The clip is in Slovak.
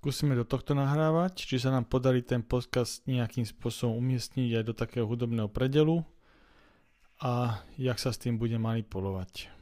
Skúsime do tohto nahrávať, či sa nám podarí ten podcast nejakým spôsobom umiestniť aj do takého hudobného predelu a jak sa s tým bude manipulovať.